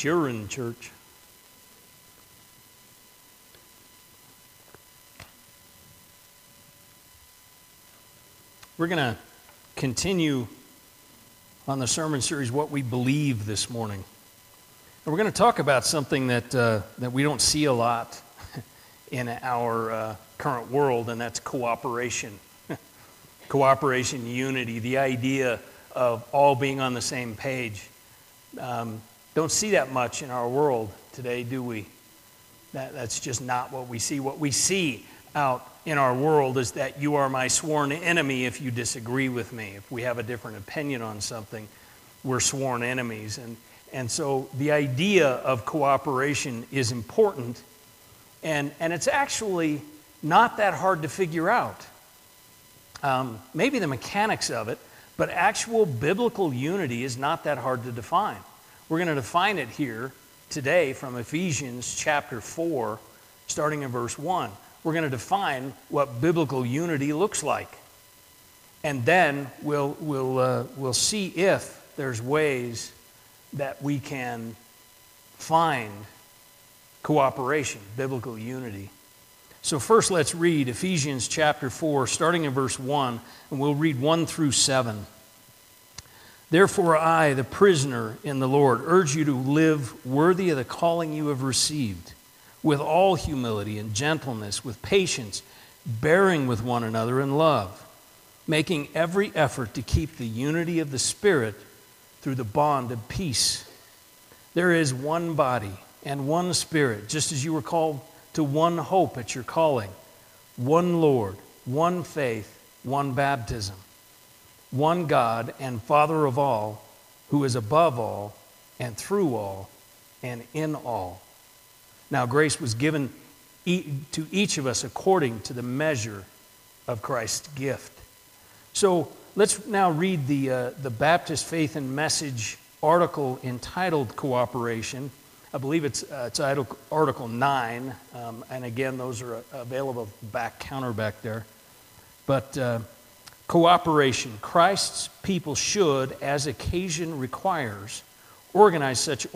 Cheering, church. We're going to continue on the sermon series, What We Believe, this morning. And we're going to talk about something that, uh, that we don't see a lot in our uh, current world, and that's cooperation. cooperation, unity, the idea of all being on the same page. Um, don't see that much in our world today, do we? That, that's just not what we see. What we see out in our world is that you are my sworn enemy if you disagree with me. If we have a different opinion on something, we're sworn enemies. And, and so the idea of cooperation is important, and, and it's actually not that hard to figure out. Um, maybe the mechanics of it, but actual biblical unity is not that hard to define. We're going to define it here today from Ephesians chapter 4, starting in verse 1. We're going to define what biblical unity looks like. And then we'll, we'll, uh, we'll see if there's ways that we can find cooperation, biblical unity. So, first, let's read Ephesians chapter 4, starting in verse 1, and we'll read 1 through 7. Therefore, I, the prisoner in the Lord, urge you to live worthy of the calling you have received, with all humility and gentleness, with patience, bearing with one another in love, making every effort to keep the unity of the Spirit through the bond of peace. There is one body and one Spirit, just as you were called to one hope at your calling, one Lord, one faith, one baptism one God and Father of all, who is above all and through all and in all. Now, grace was given to each of us according to the measure of Christ's gift. So let's now read the, uh, the Baptist Faith and Message article entitled Cooperation. I believe it's, uh, it's Article 9, um, and again, those are available back counter back there. But uh, Cooperation. Christ's people should, as occasion requires, organize such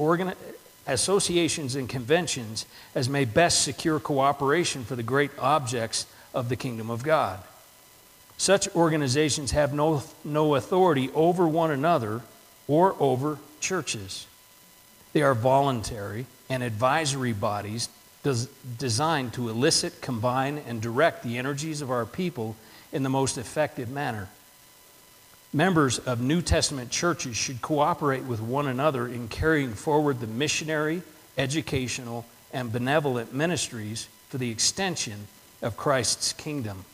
associations and conventions as may best secure cooperation for the great objects of the kingdom of God. Such organizations have no, no authority over one another or over churches. They are voluntary and advisory bodies des- designed to elicit, combine, and direct the energies of our people in the most effective manner. Members of New Testament churches should cooperate with one another in carrying forward the missionary, educational, and benevolent ministries for the extension of Christ's kingdom.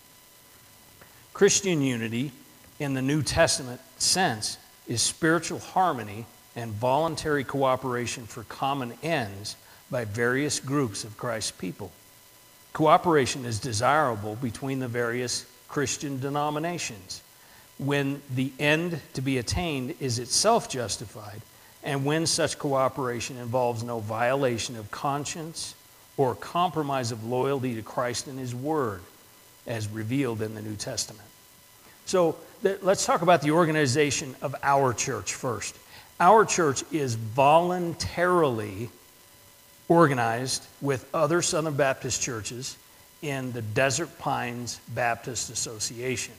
Christian unity, in the New Testament sense, is spiritual harmony and voluntary cooperation for common ends by various groups of Christ's people. Cooperation is desirable between the various Christian denominations when the end to be attained is itself justified and when such cooperation involves no violation of conscience or compromise of loyalty to Christ and His Word as revealed in the New Testament. So th- let's talk about the organization of our church first. Our church is voluntarily organized with other Southern Baptist churches in the Desert Pines Baptist Association.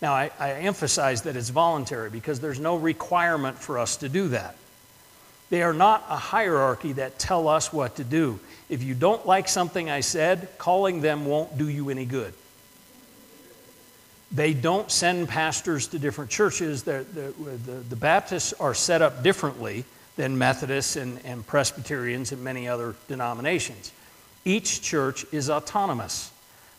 Now, I, I, emphasize that it's voluntary because there's no requirement for us to do that. They are not a hierarchy that tell us what to do. If you don't like something I said, calling them won't do you any good. They don't send pastors to different churches. The, the, Baptists are set up differently than Methodists and, and Presbyterians and many other denominations. Each church is autonomous.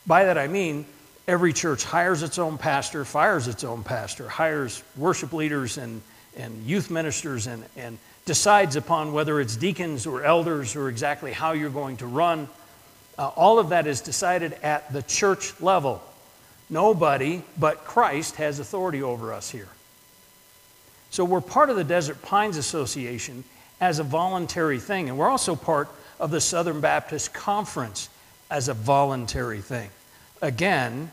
By that I mean, every church hires its own pastor, fires its own pastor, hires worship leaders and, and youth ministers, and, and decides upon whether it's deacons or elders or exactly how you're going to run. Uh, all of that is decided at the church level. Nobody but Christ has authority over us here. So we're part of the Desert Pines Association as a voluntary thing, and we're also part of the Southern Baptist Conference as a voluntary thing. Again,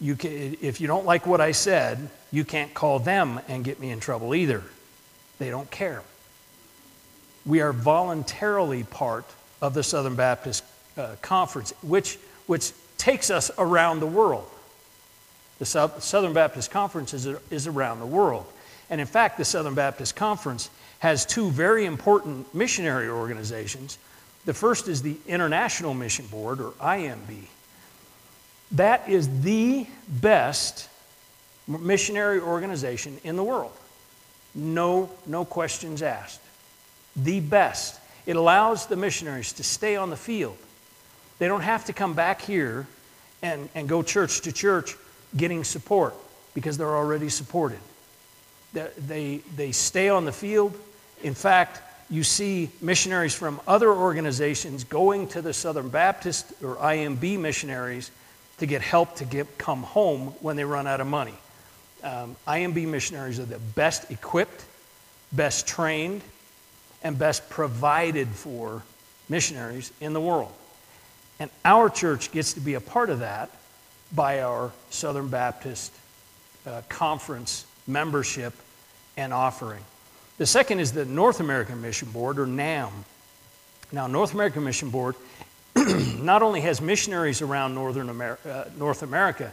you can, if you don't like what I said, you can't call them and get me in trouble either. They don't care. we are voluntarily part of the Southern Baptist uh, Conference, which, which takes us around the world. The Southern Baptist Conference is, is around the world. And in fact, the Southern Baptist Conference has two very important missionary organizations. The first is the International Mission Board, or IMB. That is the best missionary organization in the world. No, no questions asked. The best. It allows the missionaries to stay on the field. They don't have to come back here and, and go church to church getting support because they're already supported. They, they they stay on the field. In fact, you see missionaries from other organizations going to the Southern Baptist or IMB missionaries to get help to get, come home when they run out of money. Um, IMB missionaries are the best equipped, best trained, and best provided for missionaries in the world. And our church gets to be a part of that by our Southern Baptist uh, Conference membership and offering. The second is the North American Mission Board, or NAM. Now, North American Mission Board not only has missionaries around Northern Amer- uh, North America,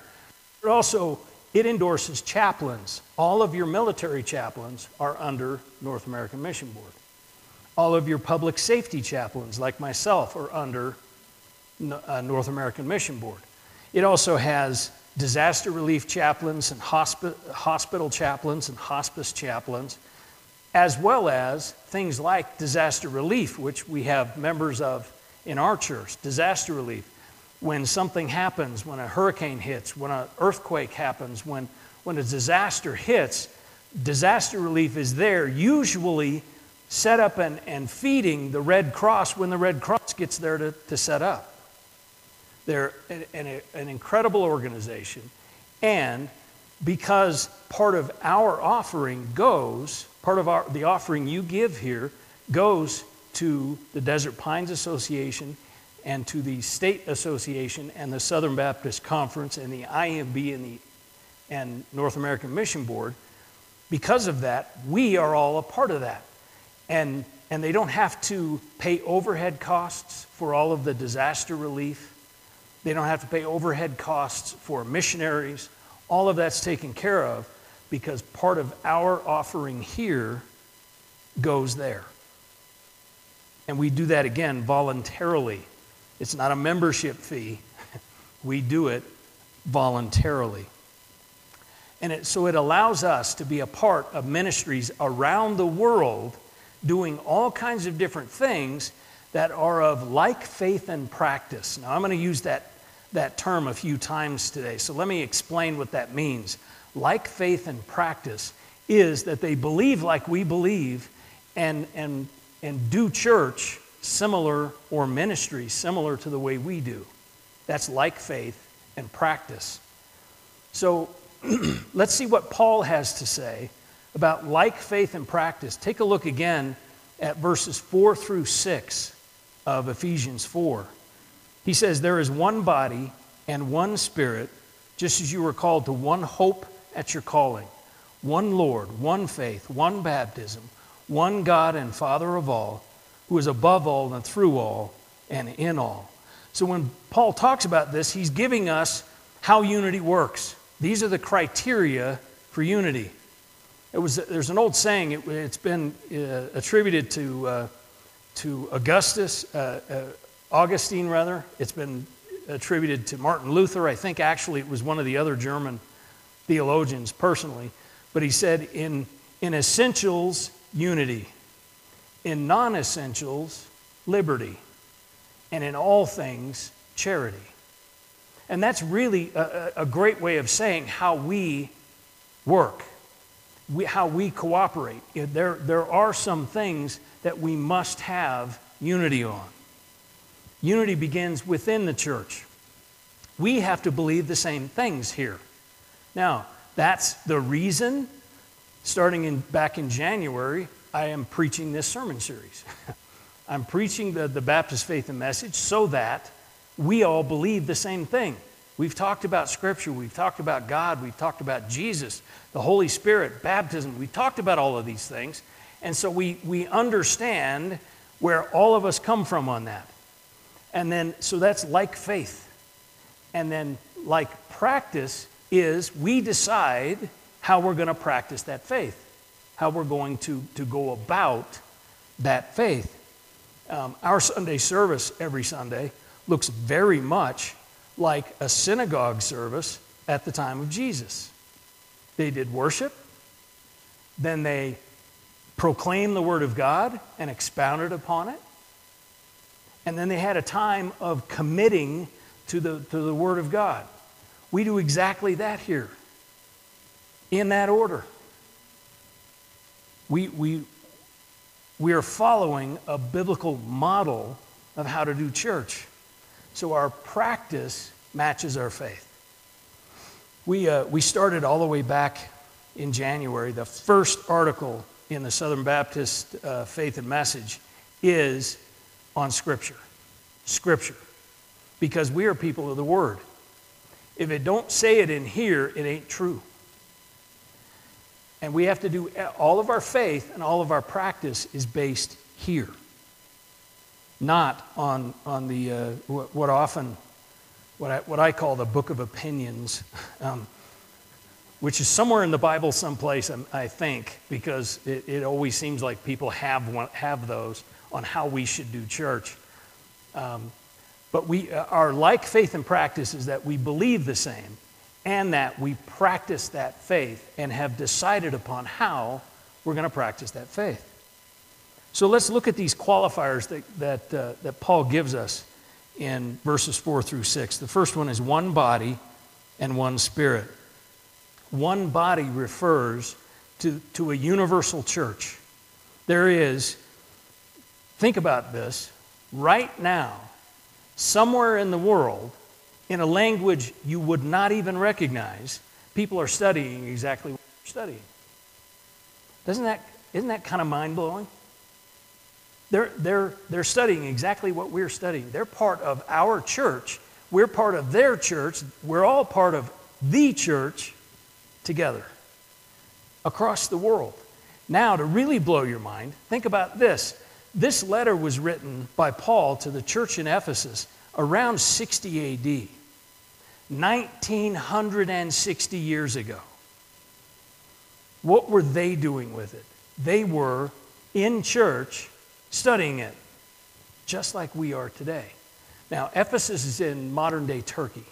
but also it endorses chaplains. All of your military chaplains are under North American Mission Board. All of your public safety chaplains, like myself, are under uh, North American Mission Board. It also has disaster relief chaplains and hospi- hospital chaplains and hospice chaplains, as well as things like disaster relief, which we have members of in our church. Disaster relief, when something happens, when a hurricane hits, when an earthquake happens, when, when a disaster hits, disaster relief is there, usually set up and, and feeding the Red Cross when the Red Cross gets there to, to set up. They're an, an, an incredible organization. And because part of our offering goes, part of our, the offering you give here goes to the Desert Pines Association and to the State Association and the Southern Baptist Conference and the IMB and the and North American Mission Board. Because of that, we are all a part of that. And, and they don't have to pay overhead costs for all of the disaster relief they don't have to pay overhead costs for missionaries. All of that's taken care of because part of our offering here goes there. And we do that again voluntarily. It's not a membership fee, we do it voluntarily. And it, so it allows us to be a part of ministries around the world doing all kinds of different things that are of like faith and practice. Now, I'm going to use that that term a few times today. So let me explain what that means. Like faith and practice is that they believe like we believe and, and, and do church similar or ministry similar to the way we do. That's like faith and practice. So let's see what Paul has to say about like faith and practice. Take a look again at verses 4 through 6 of Ephesians 4. He says, There is one body and one spirit, just as you were called to one hope at your calling, one Lord, one faith, one baptism, one God and Father of all, who is above all and through all and in all. So when Paul talks about this, he's giving us how unity works. These are the criteria for unity. It was, there's an old saying, it, has been uh, attributed to, uh, to Augustus, uh, uh Augustine, rather. It's been attributed to Martin Luther. I think actually it was one of the other German theologians personally. But he said, in, in essentials, unity. In non essentials, liberty. And in all things, charity. And that's really a, a great way of saying how we work, we, how we cooperate. There, there are some things that we must have unity on. Unity begins within the church. We have to believe the same things here. Now, that's the reason, starting in, back in January, I am preaching this sermon series. I'm preaching the, the Baptist faith and message so that we all believe the same thing. We've talked about Scripture, we've talked about God, we've talked about Jesus, the Holy Spirit, baptism, we've talked about all of these things. And so we, we understand where all of us come from on that. And then, so that's like faith. And then, like practice is we decide how we're going to practice that faith, how we're going to, to go about that faith. Um, our Sunday service every Sunday looks very much like a synagogue service at the time of Jesus. They did worship, then they proclaimed the Word of God and expounded upon it, and then they had a time of committing to the, to the Word of God. We do exactly that here, in that order. We, we, we are following a biblical model of how to do church. So our practice matches our faith. We, uh, we started all the way back in January. The first article in the Southern Baptist uh, Faith and Message is on Scripture. Scripture. Because we are people of the Word. If it don't say it in here, it ain't true. And we have to do all of our faith and all of our practice is based here, not on, on the, uh, what, often, what I, what I call the book of opinions, um, which is somewhere in the Bible someplace, um, I think, because it, it always seems like people have, one, have those on how we should do church. Um, but we, uh, our like faith and practice is that we believe the same and that we practice that faith and have decided upon how we're going to practice that faith. So let's look at these qualifiers that, that, uh, that Paul gives us in verses 4 through 6. The first one is one body and one spirit. One body refers to, to a universal church. There is, think about this, right now, somewhere in the world, in a language you would not even recognize, people are studying exactly what you're studying. Doesn't that, isn't that kind of mind blowing? They're, they're, they're studying exactly what we're studying. They're part of our church. We're part of their church. We're all part of the church together across the world. Now, to really blow your mind, think about this. This letter was written by Paul to the church in Ephesus around 60 AD, 1960 years ago. What were they doing with it? They were in church studying it, just like we are today. Now, Ephesus is in modern day Turkey.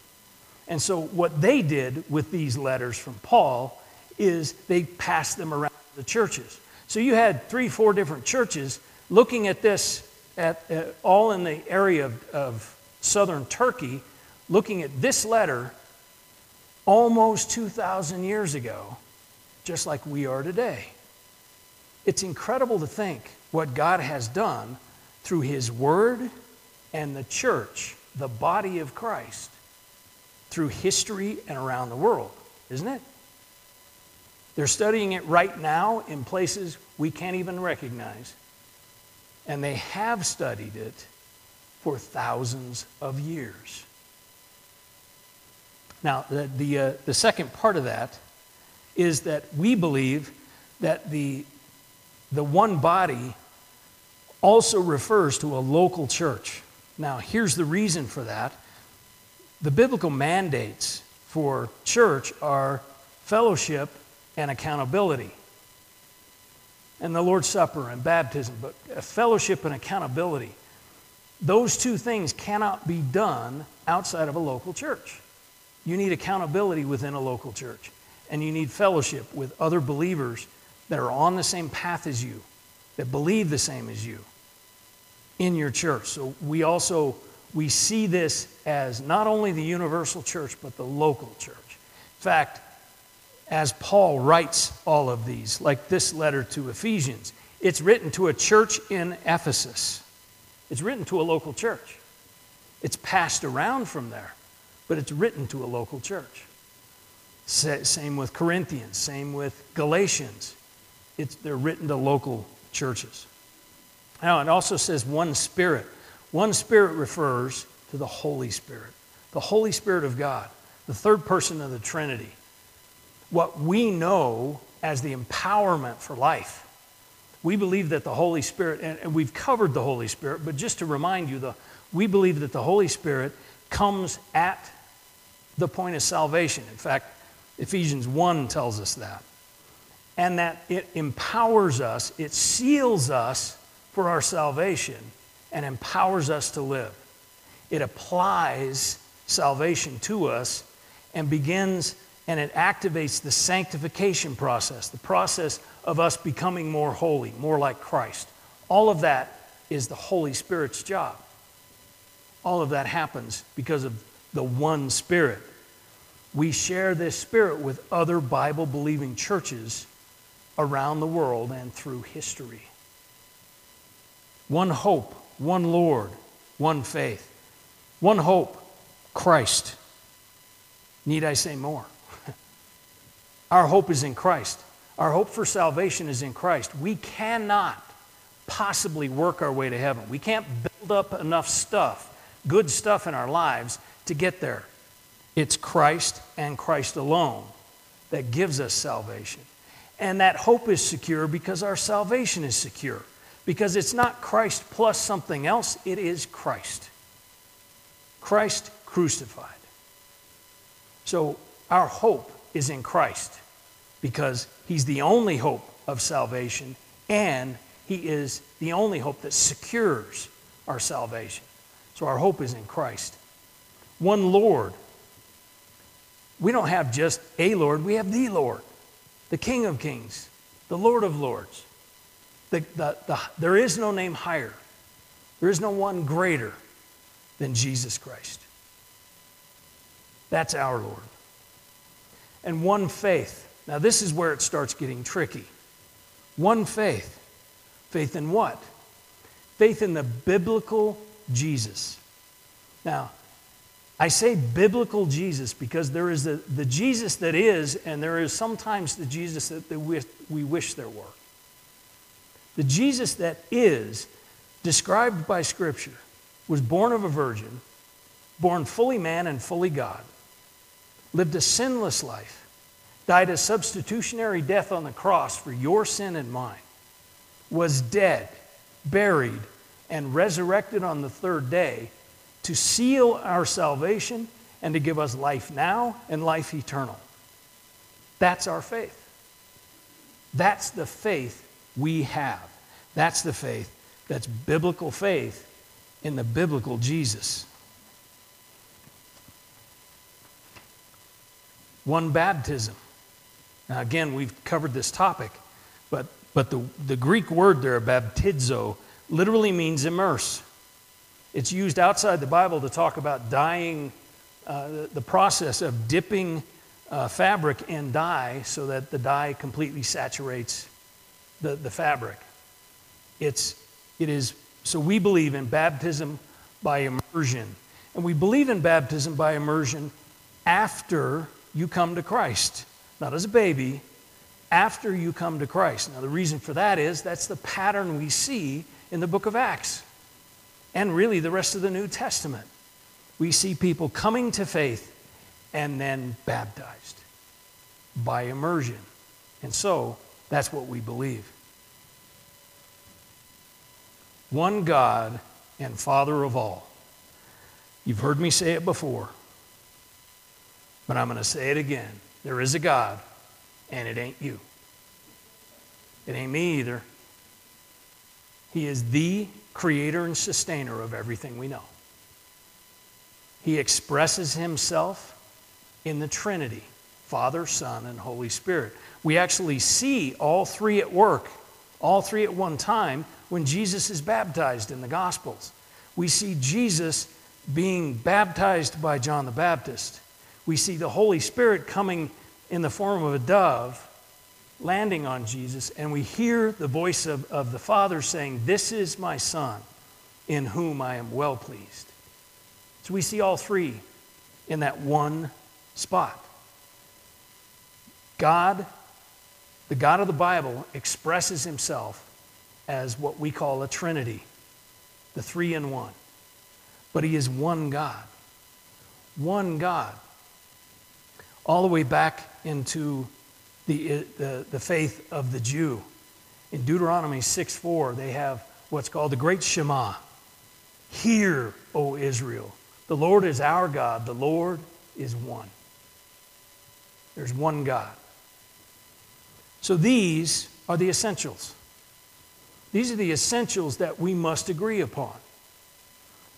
And so, what they did with these letters from Paul is they passed them around the churches. So, you had three, four different churches looking at this, at, uh, all in the area of, of southern Turkey, looking at this letter almost 2,000 years ago, just like we are today. It's incredible to think what God has done through His Word and the church, the body of Christ, through history and around the world, isn't it? They're studying it right now in places we can't even recognize. And they have studied it for thousands of years. Now, the, the, uh, the second part of that is that we believe that the, the one body also refers to a local church. Now, here's the reason for that the biblical mandates for church are fellowship and accountability and the Lord's Supper and baptism, but fellowship and accountability. Those two things cannot be done outside of a local church. You need accountability within a local church, and you need fellowship with other believers that are on the same path as you, that believe the same as you in your church. So we also we see this as not only the universal church but the local church. In fact, as Paul writes all of these, like this letter to Ephesians, it's written to a church in Ephesus. It's written to a local church. It's passed around from there, but it's written to a local church. Same with Corinthians, same with Galatians. It's, they're written to local churches. Now, it also says one spirit. One spirit refers to the Holy Spirit, the Holy Spirit of God, the third person of the Trinity what we know as the empowerment for life. We believe that the Holy Spirit, and we've covered the Holy Spirit, but just to remind you, the, we believe that the Holy Spirit comes at the point of salvation. In fact, Ephesians 1 tells us that. And that it empowers us, it seals us for our salvation, and empowers us to live. It applies salvation to us and begins and it activates the sanctification process, the process of us becoming more holy, more like Christ. All of that is the Holy Spirit's job. All of that happens because of the one Spirit. We share this Spirit with other Bible believing churches around the world and through history. One hope, one Lord, one faith. One hope, Christ. Need I say more? Our hope is in Christ. Our hope for salvation is in Christ. We cannot possibly work our way to heaven. We can't build up enough stuff, good stuff in our lives to get there. It's Christ and Christ alone that gives us salvation. And that hope is secure because our salvation is secure. Because it's not Christ plus something else, it is Christ. Christ crucified. So our hope is in Christ because he's the only hope of salvation and he is the only hope that secures our salvation. So our hope is in Christ. One Lord. We don't have just a Lord, we have the Lord, the King of Kings, the Lord of Lords. The, the, the, there is no name higher, there is no one greater than Jesus Christ. That's our Lord. And one faith. Now, this is where it starts getting tricky. One faith. Faith in what? Faith in the biblical Jesus. Now, I say biblical Jesus because there is the, the Jesus that is, and there is sometimes the Jesus that, that we, we wish there were. The Jesus that is, described by Scripture, was born of a virgin, born fully man and fully God, lived a sinless life, died a substitutionary death on the cross for your sin and mine, was dead, buried, and resurrected on the third day to seal our salvation and to give us life now and life eternal. That's our faith. That's the faith we have. That's the faith that's biblical faith in the biblical Jesus. One baptism. Now, again, we've covered this topic, but, but the, the Greek word there, baptizo, literally means immerse. It's used outside the Bible to talk about dyeing, uh, the, process of dipping uh, fabric in dye so that the dye completely saturates the, the fabric. It's, it is so we believe in baptism by immersion. And we believe in baptism by immersion after you come to Christ, not as a baby, after you come to Christ. Now, the reason for that is that's the pattern we see in the book of Acts and really the rest of the New Testament. We see people coming to faith and then baptized by immersion. And so that's what we believe. one God and Father of all. You've heard me say it before, but I'm going to say it again. There is a God, and it ain't you. It ain't me either. He is the creator and sustainer of everything we know. He expresses himself in the Trinity Father, Son, and Holy Spirit. We actually see all three at work, all three at one time when Jesus is baptized in the Gospels. We see Jesus being baptized by John the Baptist. We see the Holy Spirit coming in the form of a dove, landing on Jesus, and we hear the voice of, of the Father saying, This is my Son, in whom I am well pleased. So we see all three in that one spot. God, the God of the Bible, expresses himself as what we call a trinity, the three in one. But he is one God. One God. All the way back into the, the, the faith of the Jew In Deuteronomy 6 4, they have what's called the Great Shema. Hear, O Israel, the Lord is our God, the Lord is one. There's one God. So these are the essentials. These are the essentials that we must agree upon.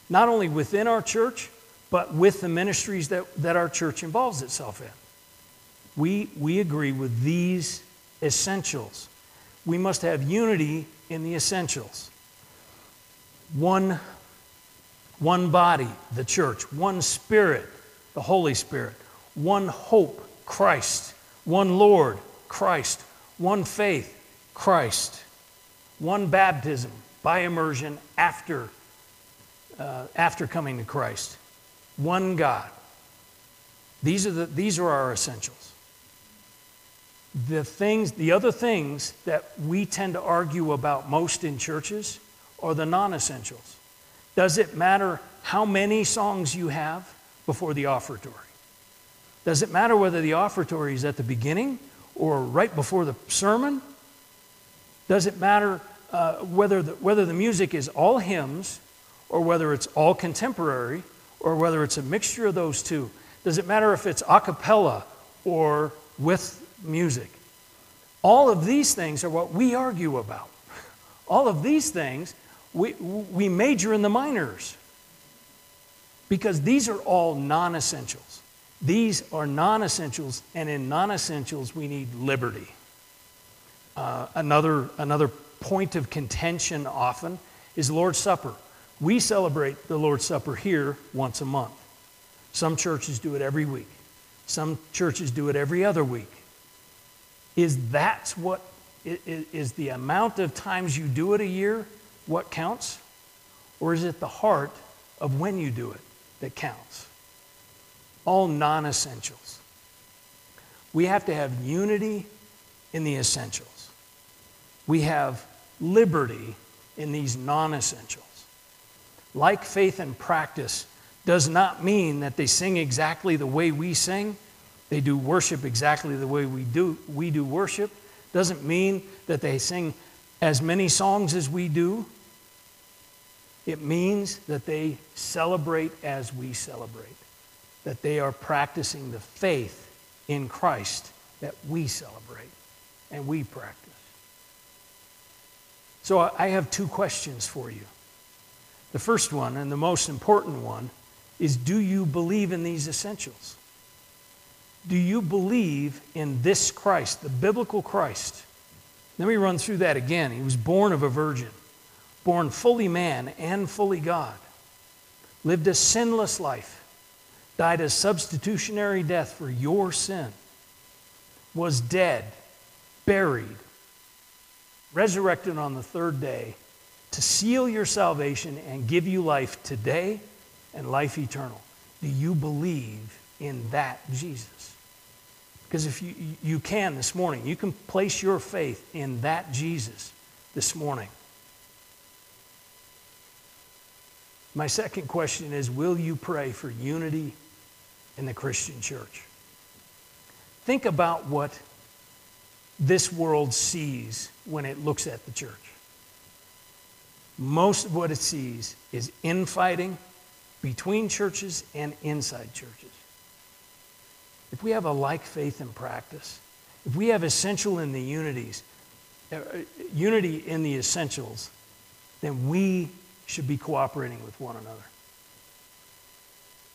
Not only within our church, but with the ministries that, that our church involves itself in. We, we agree with these essentials. We must have unity in the essentials. One, one body, the church, one spirit, the Holy Spirit, one hope, Christ, one Lord, Christ, one faith, Christ, one baptism by immersion after, uh, after coming to Christ, one God. These are, the, these are our essentials. The things, the other things that we tend to argue about most in churches are the non essentials. Does it matter how many songs you have before the offertory? Does it matter whether the offertory is at the beginning or right before the sermon? Does it matter uh, whether, the, whether the music is all hymns or whether it's all contemporary or whether it's a mixture of those two? Does it matter if it's a cappella or with music? All of these things are what we argue about. All of these things, we, we major in the minors because these are all non essentials. These are non essentials, and in non essentials, we need liberty. Uh, another, another point of contention often is Lord's Supper. We celebrate the Lord's Supper here once a month. Some churches do it every week, some churches do it every other week. Is that what is the amount of times you do it a year what counts? Or is it the heart of when you do it that counts? all non essentials. We have to have unity in the essentials. We have liberty in these non essentials. Like faith and practice does not mean that they sing exactly the way we sing. They do worship exactly the way we do, we do worship. Doesn't mean that they sing as many songs as we do. It means that they celebrate as we celebrate that they are practicing the faith in Christ that we celebrate and we practice. So I have two questions for you. The first one, and the most important one, is do you believe in these essentials? Do you believe in this Christ, the biblical Christ? Let me run through that again. He was born of a virgin, born fully man and fully God, lived a sinless life died a substitutionary death for your sin, was dead, buried, resurrected on the third day to seal your salvation and give you life today and life eternal. Do you believe in that Jesus? Because if you, you can this morning, you can place your faith in that Jesus this morning. My second question is Will you pray for unity in the Christian church. Think about what this world sees when it looks at the church. Most of what it sees is infighting between churches and inside churches. If we have a like faith and practice, if we have essential in the unities, uh, unity in the essentials, then we should be cooperating with one another.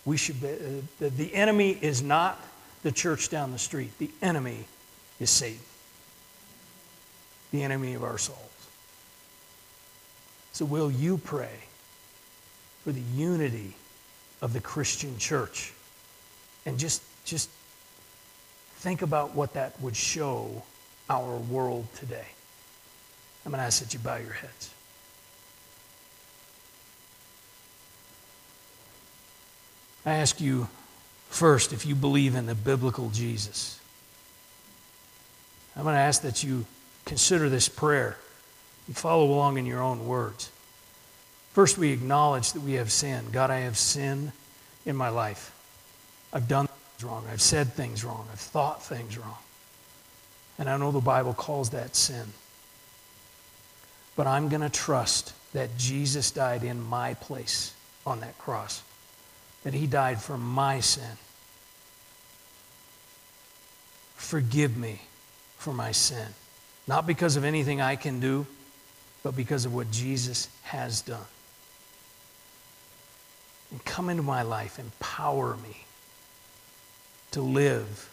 We should be, uh, the, the enemy is not the church down the street. The enemy is Satan, the enemy of our souls. So, will you pray for the unity of the Christian church? And just, just think about what that would show our world today. I'm going to ask that you bow your heads. I ask you first if you believe in the biblical Jesus. I'm going to ask that you consider this prayer. You follow along in your own words. First, we acknowledge that we have sinned. God, I have sinned in my life. I've done things wrong. I've said things wrong. I've thought things wrong. And I know the Bible calls that sin. But I'm going to trust that Jesus died in my place on that cross, that he died for my sin. Forgive me for my sin. Not because of anything I can do, but because of what Jesus has done. And come into my life, empower me to live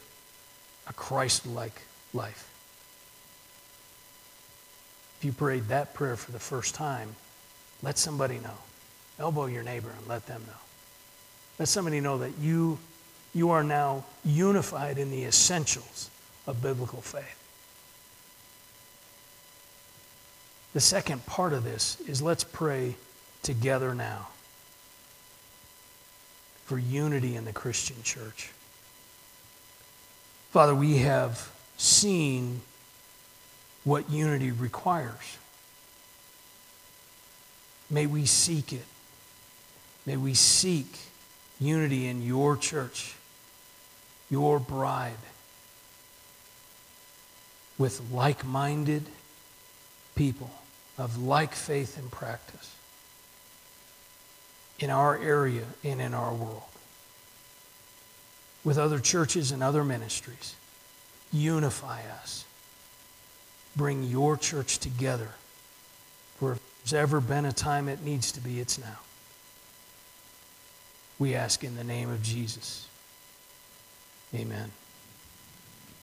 a Christ like life. If you prayed that prayer for the first time, let somebody know. Elbow your neighbor and let them know. Let somebody know that you, you are now unified in the essentials of biblical faith. The second part of this is let's pray together now for unity in the Christian church. Father, we have seen what unity requires. May we seek it. May we seek unity in your church, your bride, with like minded people of like faith and practice in our area and in our world, with other churches and other ministries. Unify us. Bring your church together. For if there's ever been a time it needs to be, it's now. We ask in the name of Jesus. Amen.